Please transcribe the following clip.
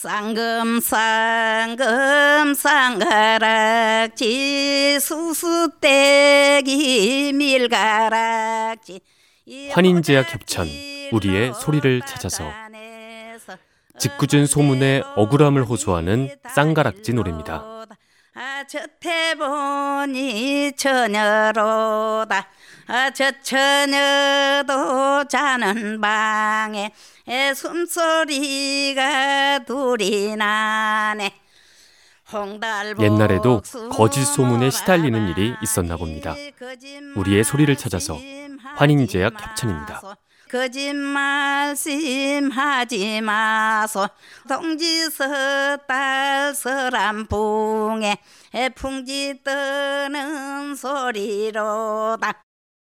쌍금 쌍금 쌍가락지 수수떼기 밀가락지 환인제약 협찬 우리의 소리를 찾아서 짓궂은 소문에 억울함을 호소하는 쌍가락지 노래입니다. 아, 저태 보니 처녀로다 아, 저 처녀도 자는 방에 에, 숨소리가 둘이 나네 옛날에도 거짓 소문에 시달리는 일이 있었나 봅니다. 우리의 소리를 찾아서 환인제약 협찬입니다. 거짓말 심하지 마소 동지서 딸 서람풍에 풍지 뜨는 소리로다